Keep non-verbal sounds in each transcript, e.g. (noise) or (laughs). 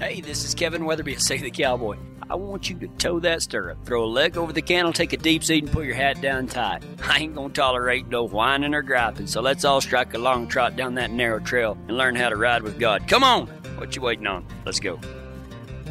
Hey, this is Kevin Weatherby of Say the Cowboy. I want you to toe that stirrup, throw a leg over the cantle, take a deep seat, and put your hat down tight. I ain't gonna tolerate no whining or griping, so let's all strike a long trot down that narrow trail and learn how to ride with God. Come on! What you waiting on? Let's go.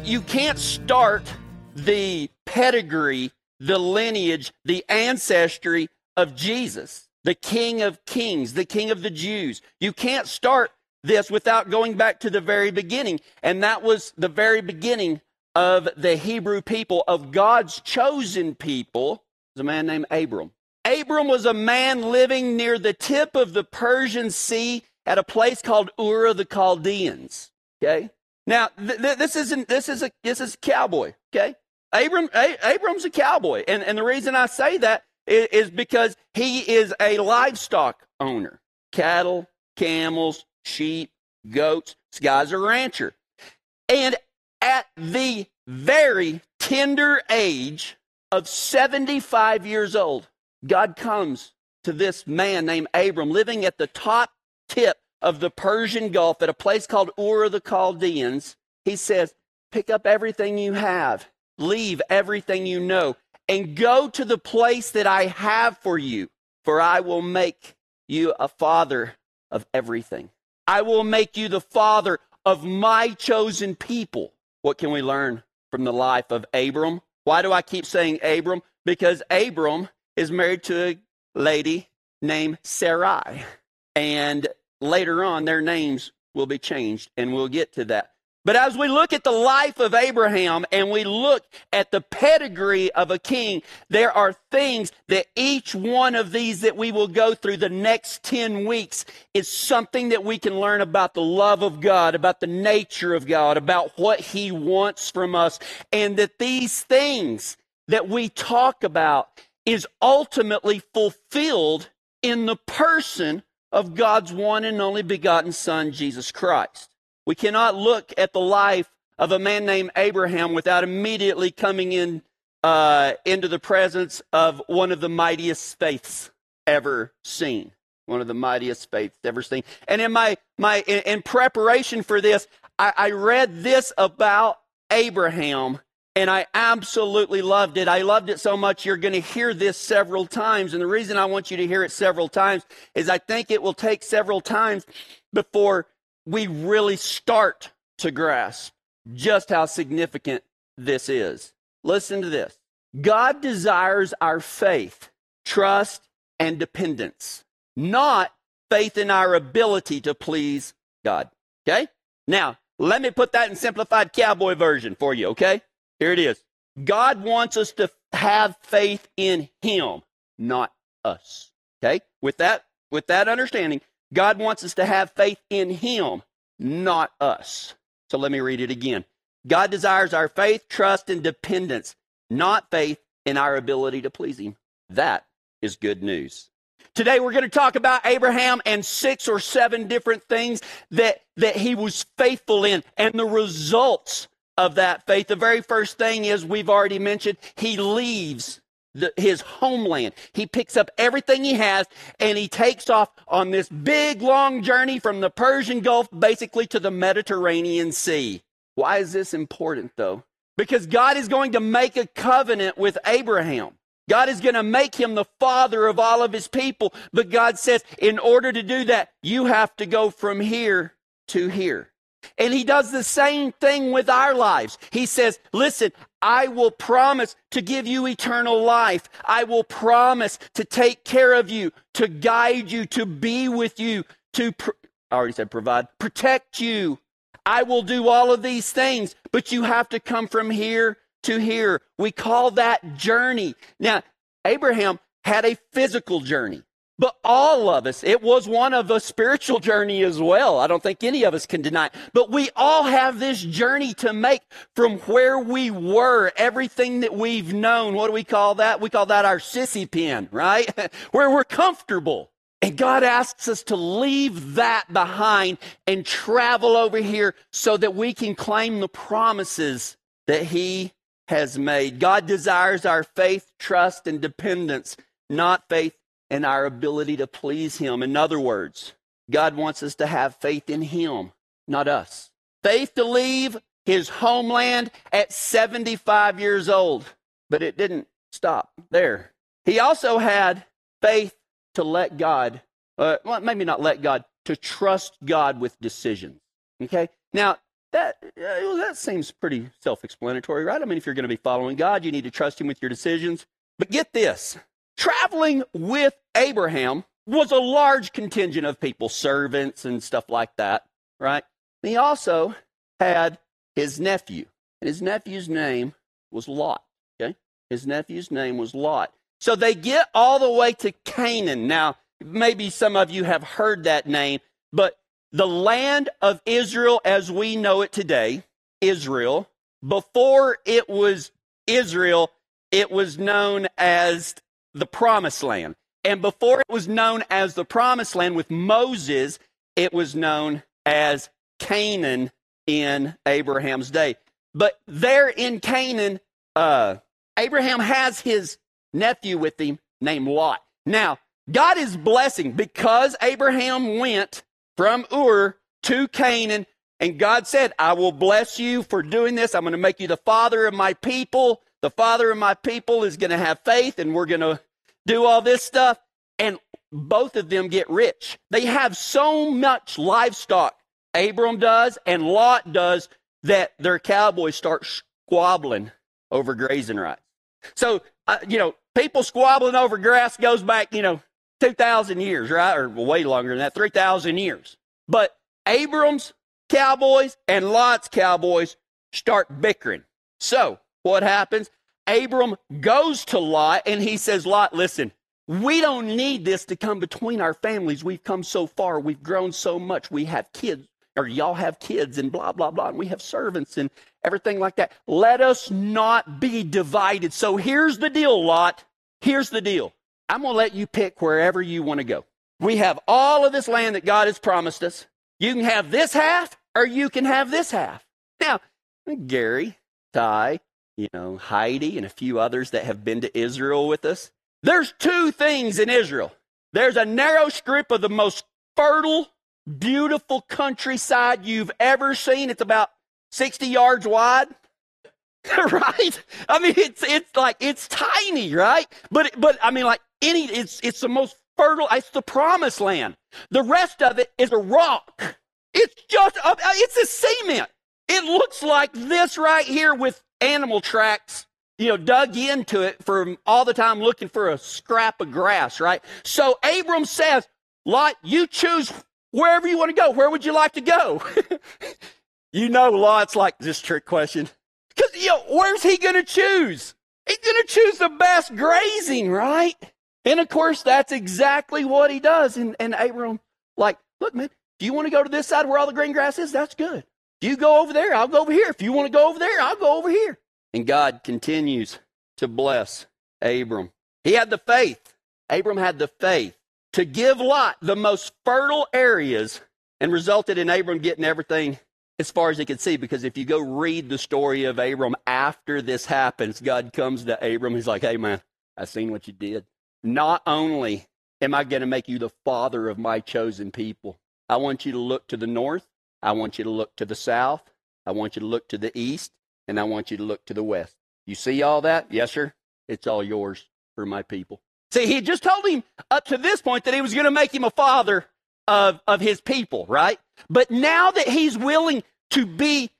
You can't start the pedigree, the lineage, the ancestry of Jesus, the King of Kings, the King of the Jews. You can't start this without going back to the very beginning. And that was the very beginning of the Hebrew people, of God's chosen people, was a man named Abram. Abram was a man living near the tip of the Persian Sea at a place called Ur of the Chaldeans. Okay? Now, th- th- this isn't, this is a, this is a cowboy. Okay? Abram, a- Abram's a cowboy. And, and the reason I say that is, is because he is a livestock owner. Cattle, camels, sheep, goats. This guy's a rancher. And at the very tender age of 75 years old, God comes to this man named Abram living at the top tip of the Persian Gulf at a place called Ur of the Chaldeans. He says, Pick up everything you have, leave everything you know, and go to the place that I have for you, for I will make you a father of everything. I will make you the father of my chosen people. What can we learn from the life of Abram? Why do I keep saying Abram? Because Abram is married to a lady named Sarai. And later on, their names will be changed, and we'll get to that. But as we look at the life of Abraham and we look at the pedigree of a king, there are things that each one of these that we will go through the next 10 weeks is something that we can learn about the love of God, about the nature of God, about what he wants from us. And that these things that we talk about is ultimately fulfilled in the person of God's one and only begotten Son, Jesus Christ. We cannot look at the life of a man named Abraham without immediately coming in uh, into the presence of one of the mightiest faiths ever seen. One of the mightiest faiths ever seen. And in my my in, in preparation for this, I, I read this about Abraham and I absolutely loved it. I loved it so much you're going to hear this several times. And the reason I want you to hear it several times is I think it will take several times before we really start to grasp just how significant this is. Listen to this God desires our faith, trust, and dependence, not faith in our ability to please God. Okay? Now, let me put that in simplified cowboy version for you, okay? Here it is. God wants us to have faith in him, not us. Okay? With that with that understanding, God wants us to have faith in him, not us. So let me read it again. God desires our faith, trust, and dependence, not faith in our ability to please him. That is good news. Today we're going to talk about Abraham and six or seven different things that, that he was faithful in and the results of that faith. The very first thing is we've already mentioned, he leaves the, his homeland. He picks up everything he has and he takes off on this big long journey from the Persian Gulf basically to the Mediterranean Sea. Why is this important though? Because God is going to make a covenant with Abraham. God is going to make him the father of all of his people. But God says, in order to do that, you have to go from here to here. And he does the same thing with our lives. He says, listen, I will promise to give you eternal life. I will promise to take care of you, to guide you, to be with you, to, pr- I already said provide, protect you. I will do all of these things, but you have to come from here to here. We call that journey. Now, Abraham had a physical journey. But all of us, it was one of a spiritual journey as well. I don't think any of us can deny it. But we all have this journey to make from where we were, everything that we've known. What do we call that? We call that our sissy pen, right? (laughs) where we're comfortable. And God asks us to leave that behind and travel over here so that we can claim the promises that He has made. God desires our faith, trust, and dependence, not faith and our ability to please Him. In other words, God wants us to have faith in Him, not us. Faith to leave his homeland at 75 years old. But it didn't stop there. He also had faith to let God, uh, well, maybe not let God, to trust God with decisions. Okay? Now, that, uh, that seems pretty self explanatory, right? I mean, if you're going to be following God, you need to trust Him with your decisions. But get this traveling with Abraham was a large contingent of people, servants and stuff like that, right? He also had his nephew, and his nephew's name was Lot. Okay? His nephew's name was Lot. So they get all the way to Canaan. Now, maybe some of you have heard that name, but the land of Israel as we know it today, Israel, before it was Israel, it was known as the promised land. And before it was known as the promised land with Moses, it was known as Canaan in Abraham's day. But there in Canaan, uh, Abraham has his nephew with him named Lot. Now, God is blessing because Abraham went from Ur to Canaan, and God said, I will bless you for doing this. I'm going to make you the father of my people. The father of my people is going to have faith, and we're going to do all this stuff. And both of them get rich. They have so much livestock, Abram does and Lot does, that their cowboys start squabbling over grazing rights. So, uh, you know, people squabbling over grass goes back, you know, 2,000 years, right? Or way longer than that, 3,000 years. But Abram's cowboys and Lot's cowboys start bickering. So, what happens? Abram goes to Lot and he says, Lot, listen, we don't need this to come between our families. We've come so far. We've grown so much. We have kids, or y'all have kids, and blah, blah, blah. And we have servants and everything like that. Let us not be divided. So here's the deal, Lot. Here's the deal. I'm going to let you pick wherever you want to go. We have all of this land that God has promised us. You can have this half, or you can have this half. Now, Gary, Ty, you know, Heidi, and a few others that have been to Israel with us, there's two things in Israel. There's a narrow strip of the most fertile, beautiful countryside you've ever seen. It's about 60 yards wide. (laughs) right? I mean, it's it's like it's tiny, right? But but I mean, like any, it's it's the most fertile. It's the promised land. The rest of it is a rock. It's just a, it's a cement. It looks like this right here with animal tracks, you know, dug into it from all the time looking for a scrap of grass, right? So Abram says, Lot, you choose wherever you want to go. Where would you like to go? (laughs) you know, Lot's like this trick question. Because, you know, where's he going to choose? He's going to choose the best grazing, right? And of course, that's exactly what he does. And, and Abram, like, look, man, do you want to go to this side where all the green grass is? That's good. You go over there? I'll go over here. If you want to go over there, I'll go over here. And God continues to bless Abram. He had the faith. Abram had the faith to give Lot the most fertile areas and resulted in Abram getting everything as far as he could see. Because if you go read the story of Abram after this happens, God comes to Abram. He's like, hey, man, I seen what you did. Not only am I going to make you the father of my chosen people, I want you to look to the north. I want you to look to the south. I want you to look to the east. And I want you to look to the west. You see all that? Yes, sir. It's all yours for my people. See, he just told him up to this point that he was going to make him a father of, of his people, right? But now that he's willing to be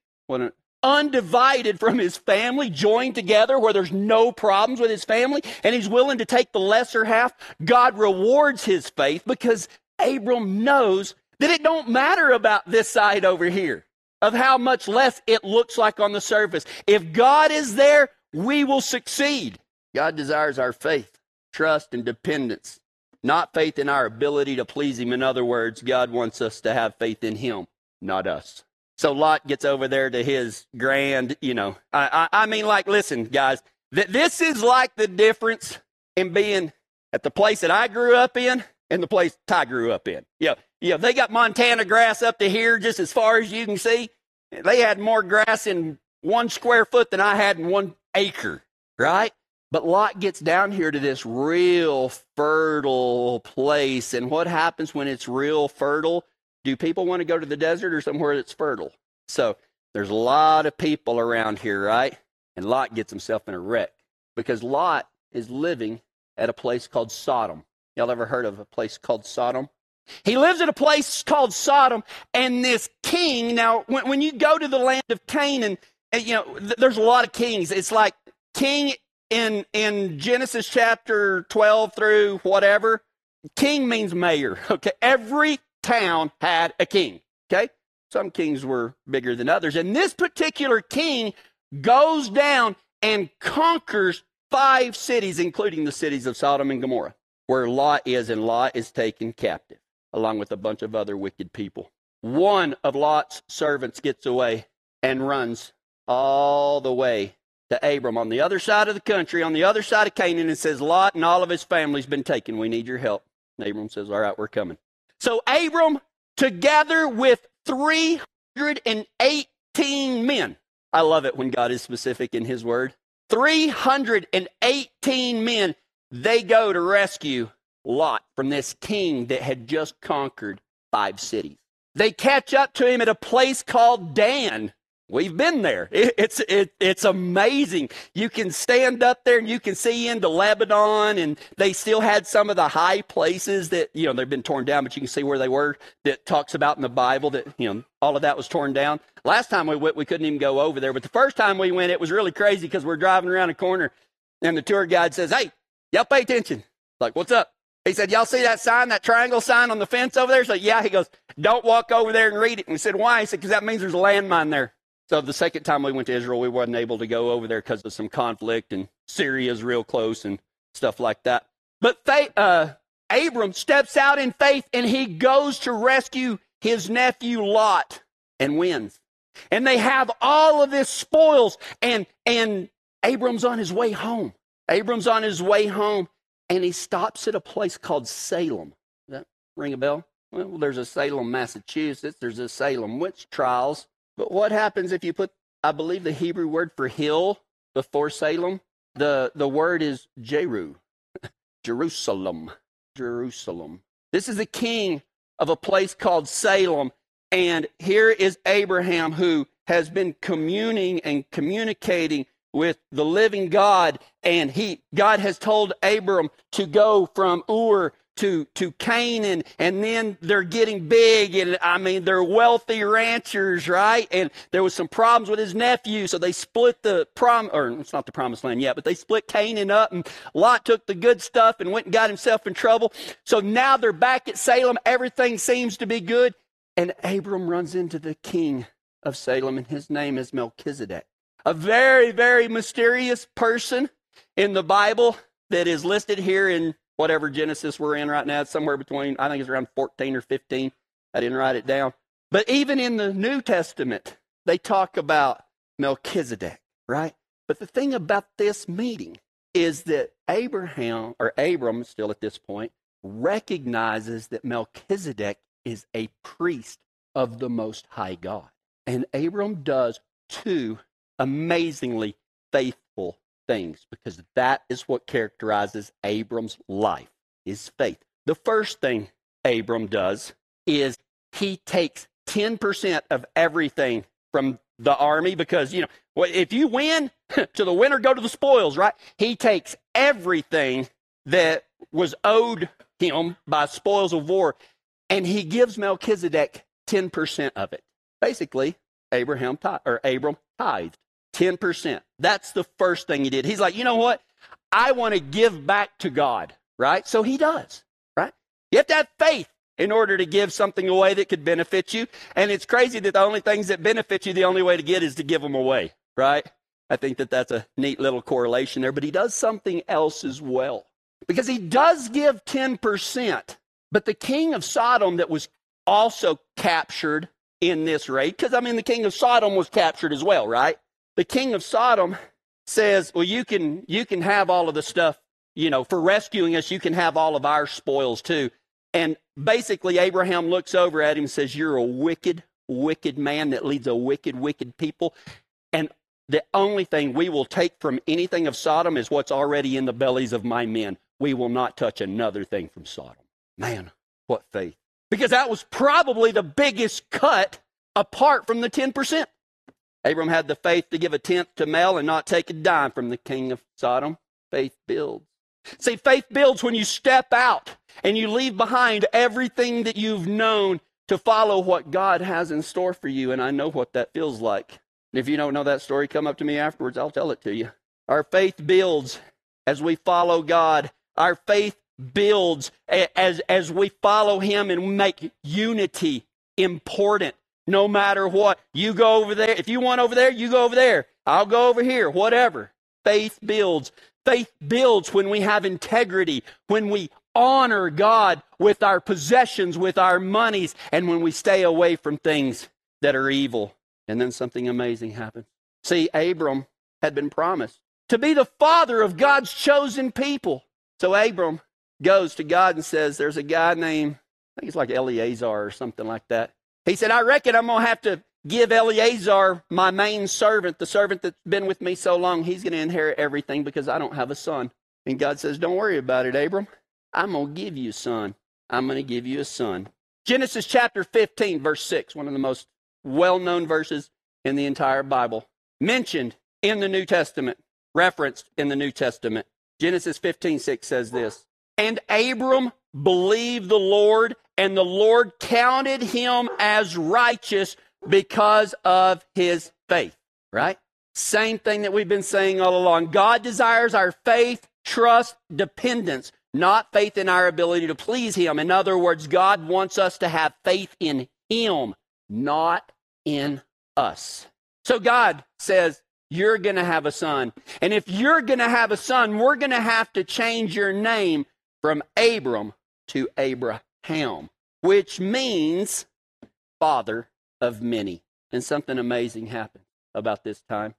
undivided from his family, joined together where there's no problems with his family, and he's willing to take the lesser half, God rewards his faith because Abram knows that it don't matter about this side over here of how much less it looks like on the surface. If God is there, we will succeed. God desires our faith, trust, and dependence, not faith in our ability to please Him. In other words, God wants us to have faith in Him, not us. So Lot gets over there to his grand, you know. I, I, I mean, like, listen, guys, th- this is like the difference in being at the place that I grew up in and the place Ty grew up in. Yeah, yeah, they got Montana grass up to here just as far as you can see. They had more grass in one square foot than I had in one acre, right? But Lot gets down here to this real fertile place. And what happens when it's real fertile? Do people want to go to the desert or somewhere that's fertile? So There's a lot of people around here, right? And Lot gets himself in a wreck because Lot is living at a place called Sodom. Y'all ever heard of a place called Sodom? He lives at a place called Sodom, and this king. Now, when, when you go to the land of Canaan, you know th- there's a lot of kings. It's like king in in Genesis chapter 12 through whatever. King means mayor. (laughs) Okay, every town had a king. Okay, some kings were bigger than others, and this particular king goes down and conquers five cities, including the cities of Sodom and Gomorrah, where Lot is, and Lot is taken captive, along with a bunch of other wicked people. One of Lot's servants gets away and runs all the way to Abram on the other side of the country, on the other side of Canaan, and says, Lot and all of his family's been taken. We need your help. And Abram says, All right, we're coming. So Abram, together with 318 men, I love it when God is specific in his word. 318 men, they go to rescue Lot from this king that had just conquered five cities. They catch up to him at a place called Dan. We've been there. It, it's it, it's amazing. You can stand up there and you can see into Lebanon, and they still had some of the high places that you know they've been torn down, but you can see where they were. That talks about in the Bible that you know all of that was torn down. Last time we went, we couldn't even go over there, but the first time we went, it was really crazy because we're driving around a corner, and the tour guide says, "Hey, y'all pay attention." Like, what's up? He said, Y'all see that sign, that triangle sign on the fence over there? So, yeah. He goes, Don't walk over there and read it. And we said, Why? He said, Because that means there's a landmine there. So, the second time we went to Israel, we wasn't able to go over there because of some conflict, and Syria's real close and stuff like that. But faith, uh, Abram steps out in faith and he goes to rescue his nephew Lot and wins. And they have all of this spoils, and, and Abram's on his way home. Abram's on his way home and he stops at a place called Salem. Does that ring a bell? Well, there's a Salem, Massachusetts. There's a Salem witch trials. But what happens if you put, I believe, the Hebrew word for hill before Salem? The, the word is Jeru, (laughs) Jerusalem, Jerusalem. This is the king of a place called Salem. And here is Abraham who has been communing and communicating with the living God, and he God has told Abram to go from Ur to to Canaan, and then they're getting big, and I mean they're wealthy ranchers, right? And there was some problems with his nephew, so they split the prom or it's not the promised land yet, but they split Canaan up, and Lot took the good stuff and went and got himself in trouble. So now they're back at Salem, everything seems to be good, and Abram runs into the king of Salem, and his name is Melchizedek a very, very mysterious person in the Bible that is listed here in whatever Genesis we're in right now. It's somewhere between, I think it's around 14 or 15. I didn't write it down. But even in the New Testament, they talk about Melchizedek, right? But the thing about this meeting is that Abraham, or Abram, still at this point, recognizes that Melchizedek is a priest of the Most High God. And Abram does two amazingly faithful things because that is what characterizes Abram's life, is faith. The first thing Abram does is he takes 10% of everything from the army because, you know, if you win, (laughs) to the winner go to the spoils, right? He takes everything that was owed him by spoils of war and he gives Melchizedek 10% of it. Basically, Abraham or Abram tithed. 10%. That's the first thing he did. He's like, you know what? I want to give back to God, right? So he does, right? You have to have faith in order to give something away that could benefit you. And it's crazy that the only things that benefit you, the only way to get is to give them away, right? I think that that's a neat little correlation there. But he does something else as well. Because he does give 10%. But the king of Sodom that was also captured in this raid, because I mean, the king of Sodom was captured as well, right? The king of Sodom says, Well, you can, you can have all of the stuff, you know, for rescuing us, you can have all of our spoils too. And basically, Abraham looks over at him and says, You're a wicked, wicked man that leads a wicked, wicked people. And the only thing we will take from anything of Sodom is what's already in the bellies of my men. We will not touch another thing from Sodom. Man, what faith. Because that was probably the biggest cut apart from the 10%. Abram had the faith to give a tenth to Mel and not take a dime from the king of Sodom. Faith builds. See, faith builds when you step out and you leave behind everything that you've known to follow what God has in store for you. And I know what that feels like. If you don't know that story, come up to me afterwards. I'll tell it to you. Our faith builds as we follow God. Our faith builds as, as we follow Him and make unity important no matter what. You go over there. If you want over there, you go over there. I'll go over here, whatever. Faith builds. Faith builds when we have integrity, when we honor God with our possessions, with our monies, and when we stay away from things that are evil. And then something amazing happens. See, Abram had been promised to be the father of God's chosen people. So Abram goes to God and says, There's a guy named, I think it's like Eleazar or something like that. He said, I reckon I'm going to have to give Eleazar, my main servant, the servant that's been with me so long, he's going to inherit everything because I don't have a son. And God says, Don't worry about it, Abram. I'm going to give you a son. I'm going to give you a son. Genesis chapter 15, verse 6, one of the most well known verses in the entire Bible, mentioned in the New Testament, referenced in the New Testament. Genesis 15, 6 says this And Abram believed the Lord, and the Lord counted him as righteous because of his faith, right? Same thing that we've been saying all along. God desires our faith, trust, dependence, not faith in our ability to please him. In other words, God wants us to have faith in him, not in us. So God says, You're going to have a son. And if you're going to have a son, we're going to have to change your name from Abram to Abraham, which means father of many. And something amazing happened about this time.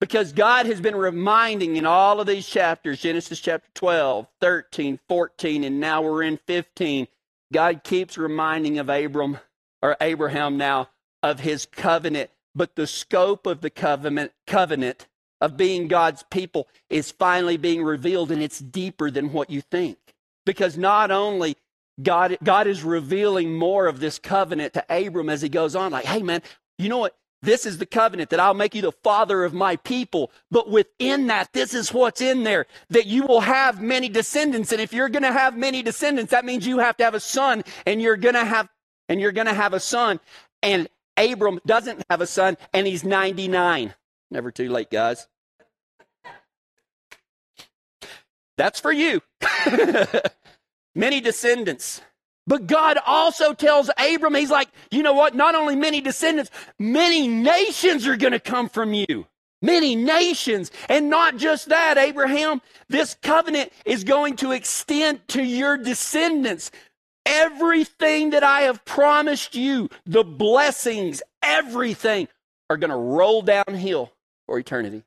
Because God has been reminding in all of these chapters Genesis chapter 12, 13, 14, and now we're in 15. God keeps reminding of Abram or Abraham now of his covenant, but the scope of the covenant covenant of being God's people is finally being revealed and it's deeper than what you think. Because not only God, God is revealing more of this covenant to Abram as he goes on, like, hey, man, you know what? This is the covenant that I'll make you the father of my people. But within that, this is what's in there that you will have many descendants. And if you're going to have many descendants, that means you have to have a son and you're going to have, and you're going to have a son. And Abram doesn't have a son and he's 99. Never too late, guys. That's for you. (laughs) many descendants. But God also tells Abram, He's like, you know what? Not only many descendants, many nations are going to come from you. Many nations. And not just that, Abraham, this covenant is going to extend to your descendants. Everything that I have promised you, the blessings, everything are going to roll downhill for eternity.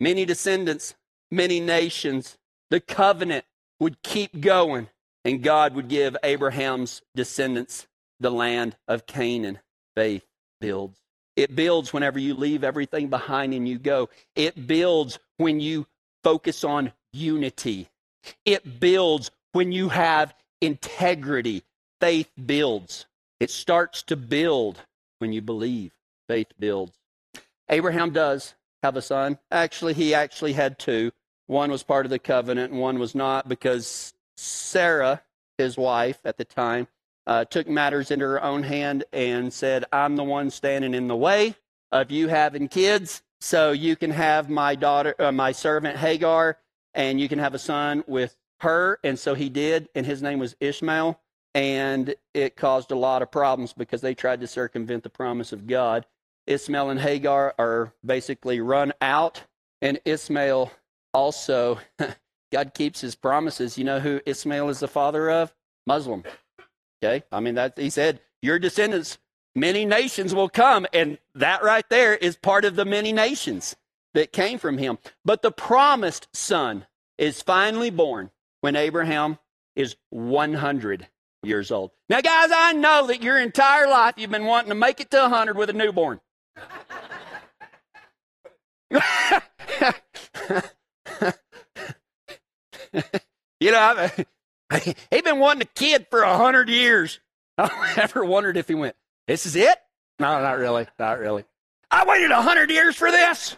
Many descendants, many nations. The covenant would keep going and God would give Abraham's descendants the land of Canaan. Faith builds. It builds whenever you leave everything behind and you go. It builds when you focus on unity. It builds when you have integrity. Faith builds. It starts to build when you believe. Faith builds. Abraham does have a son. Actually, he actually had two. One was part of the covenant and one was not because Sarah, his wife at the time, uh, took matters into her own hand and said, I'm the one standing in the way of you having kids, so you can have my daughter, uh, my servant Hagar, and you can have a son with her. And so he did, and his name was Ishmael. And it caused a lot of problems because they tried to circumvent the promise of God. Ishmael and Hagar are basically run out, and Ishmael also (laughs) God keeps his promises. You know who Ishmael is the father of? Muslim. Okay? I mean, that he said, Your descendants, many nations will come. And that right there is part of the many nations that came from him. But the promised son is finally born when Abraham is 100 years old. Now, guys, I know that your entire life you've been wanting to make it to 100 with a newborn. (laughs) (laughs) (laughs) you know, (laughs) he's been wanting a kid for a hundred years. (laughs) I ever wondered if he went, this is it? No, not really. Not really. I waited a hundred years for this.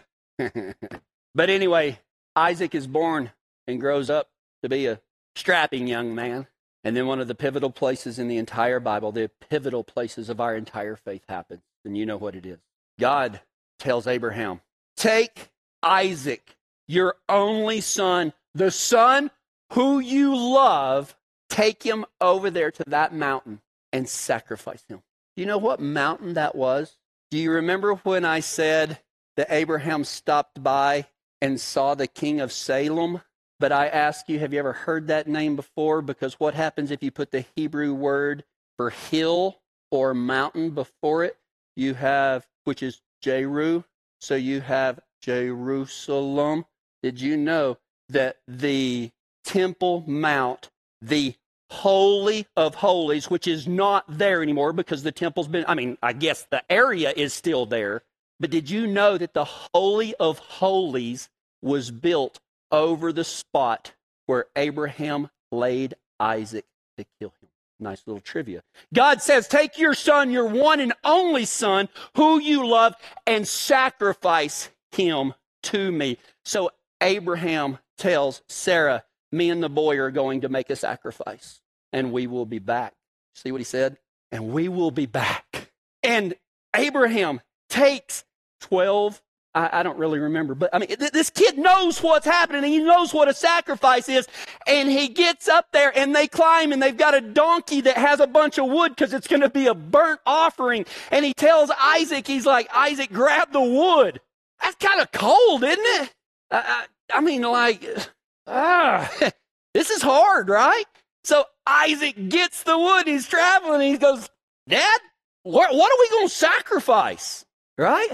but anyway, Isaac is born and grows up to be a strapping young man. And then one of the pivotal places in the entire Bible, the pivotal places of our entire faith happens. And you know what it is. God tells Abraham, Take Isaac, your only son, the son who you love, take him over there to that mountain and sacrifice him. Do you know what mountain that was? Do you remember when I said that Abraham stopped by and saw the king of Salem? But I ask you, have you ever heard that name before? Because what happens if you put the Hebrew word for hill or mountain before it? You have, which is Jeru. So you have Jerusalem. Did you know that the Temple Mount, the Holy of Holies, which is not there anymore because the temple's been, I mean, I guess the area is still there. But did you know that the Holy of Holies was built over the spot where Abraham laid Isaac to kill him? Nice little trivia. God says, Take your son, your one and only son, who you love, and sacrifice him to me. So Abraham tells Sarah, Me and the boy are going to make a sacrifice, and we will be back. See what he said? And we will be back. And Abraham takes 12 I, don't really remember, but I mean, th- this kid knows what's happening. He knows what a sacrifice is. And he gets up there and they climb and they've got a donkey that has a bunch of wood because it's going to be a burnt offering. And he tells Isaac, he's like, Isaac, grab the wood. That's kind of cold, isn't it? I, I, mean, like, ah, (laughs) this is hard, right? So Isaac gets the wood. He's traveling. he goes, Dad, what, what are we going to sacrifice? Right?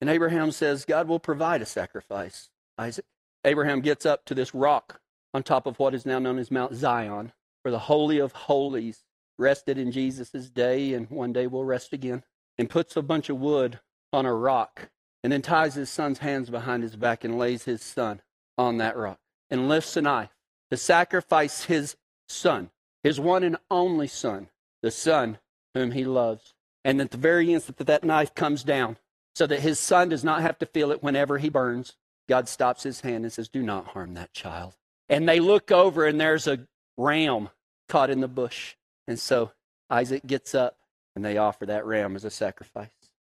And Abraham says, God will provide a sacrifice. Isaac. Abraham gets up to this rock on top of what is now known as Mount Zion, where the Holy of Holies rested in Jesus' day and one day will rest again, and puts a bunch of wood on a rock, and then ties his son's hands behind his back and lays his son on that rock, and lifts a knife to sacrifice his son, his one and only son, the son whom he loves. And at the very instant that that knife comes down, so that his son does not have to feel it whenever he burns. God stops his hand and says, Do not harm that child. And they look over, and there's a ram caught in the bush. And so Isaac gets up, and they offer that ram as a sacrifice.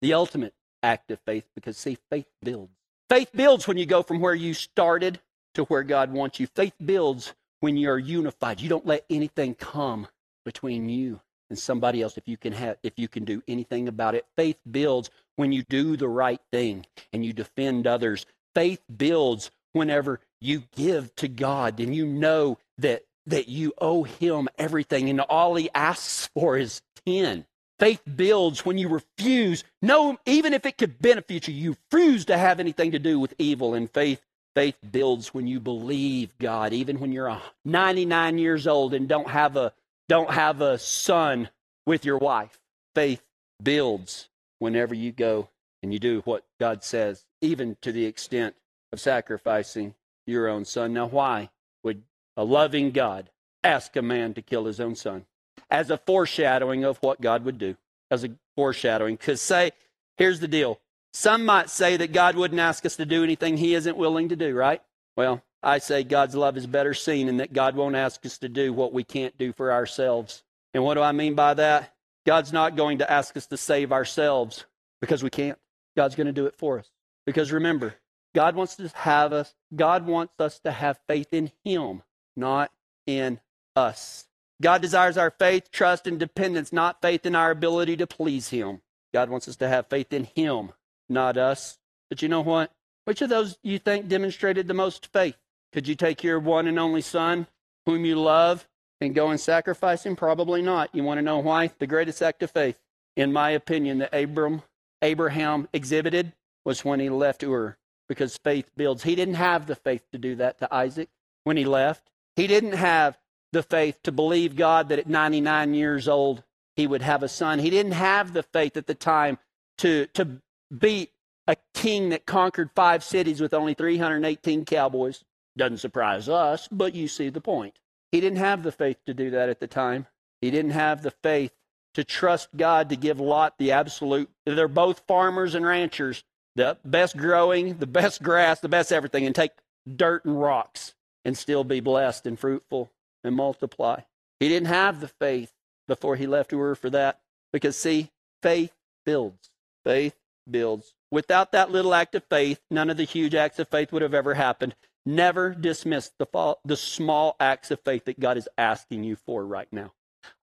The ultimate act of faith, because see, faith builds. Faith builds when you go from where you started to where God wants you. Faith builds when you're unified. You don't let anything come between you and somebody else if you can have if you can do anything about it. Faith builds when you do the right thing and you defend others. Faith builds whenever you give to God and you know that, that you owe Him everything and all He asks for is 10. Faith builds when you refuse, no, even if it could benefit you, you refuse to have anything to do with evil. And faith, faith builds when you believe God, even when you're 99 years old and don't have a don't have a son with your wife. Faith builds whenever you go and you do what God says, even to the extent of sacrificing your own son. Now, why would a loving God ask a man to kill his own son? As a foreshadowing of what God would do, as a foreshadowing. Because, say, here's the deal. Some might say that God wouldn't ask us to do anything he isn't willing to do, right? Well, I say God's love is better seen and that God won't ask us to do what we can't do for ourselves. And what do I mean by that? God's not going to ask us to save ourselves because we can't. God's going to do it for us. Because remember, God wants to have us, God wants us to have faith in Him, not in us. God desires our faith, trust, and dependence, not faith in our ability to please Him. God wants us to have faith in Him, not us. But you know what? Which of those you think demonstrated the most faith? Could you take your one and only son, whom you love, and go and sacrifice him? Probably not. You want to know why? The greatest act of faith, in my opinion, that Abram, Abraham exhibited was when he left Ur, because faith builds. He didn't have the faith to do that to Isaac when he left. He didn't have the faith to believe God that at 99 years old he would have a son. He didn't have the faith at the time to, to beat a king that conquered five cities with only 318 cowboys. Doesn't surprise us, but you see the point. He didn't have the faith to do that at the time. He didn't have the faith to trust God to give Lot the absolute. They're both farmers and ranchers. the best growing, the best grass, the best everything, and take dirt and rocks and still be blessed and fruitful and multiply. He didn't have the faith before he left Ur for that. Because, see, faith builds. Faith builds. Without that little act of faith, none of the huge acts of faith would have ever happened. Never dismiss the, fall, the small acts of faith that God is asking you for right now.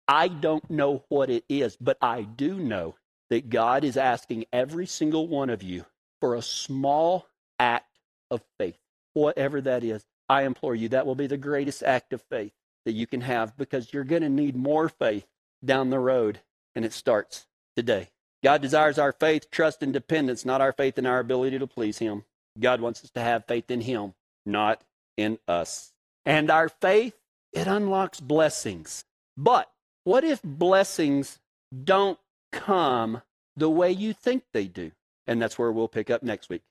I don't know what it is, but I do know that God is asking every single one of you for a small act of faith, whatever that is. I implore you, that will be the greatest act of faith that you can have because you're going to need more faith down the road, and it starts today. God desires our faith, trust, and dependence, not our faith in our ability to please Him. God wants us to have faith in Him, not in us. And our faith, it unlocks blessings. But what if blessings don't come the way you think they do? And that's where we'll pick up next week.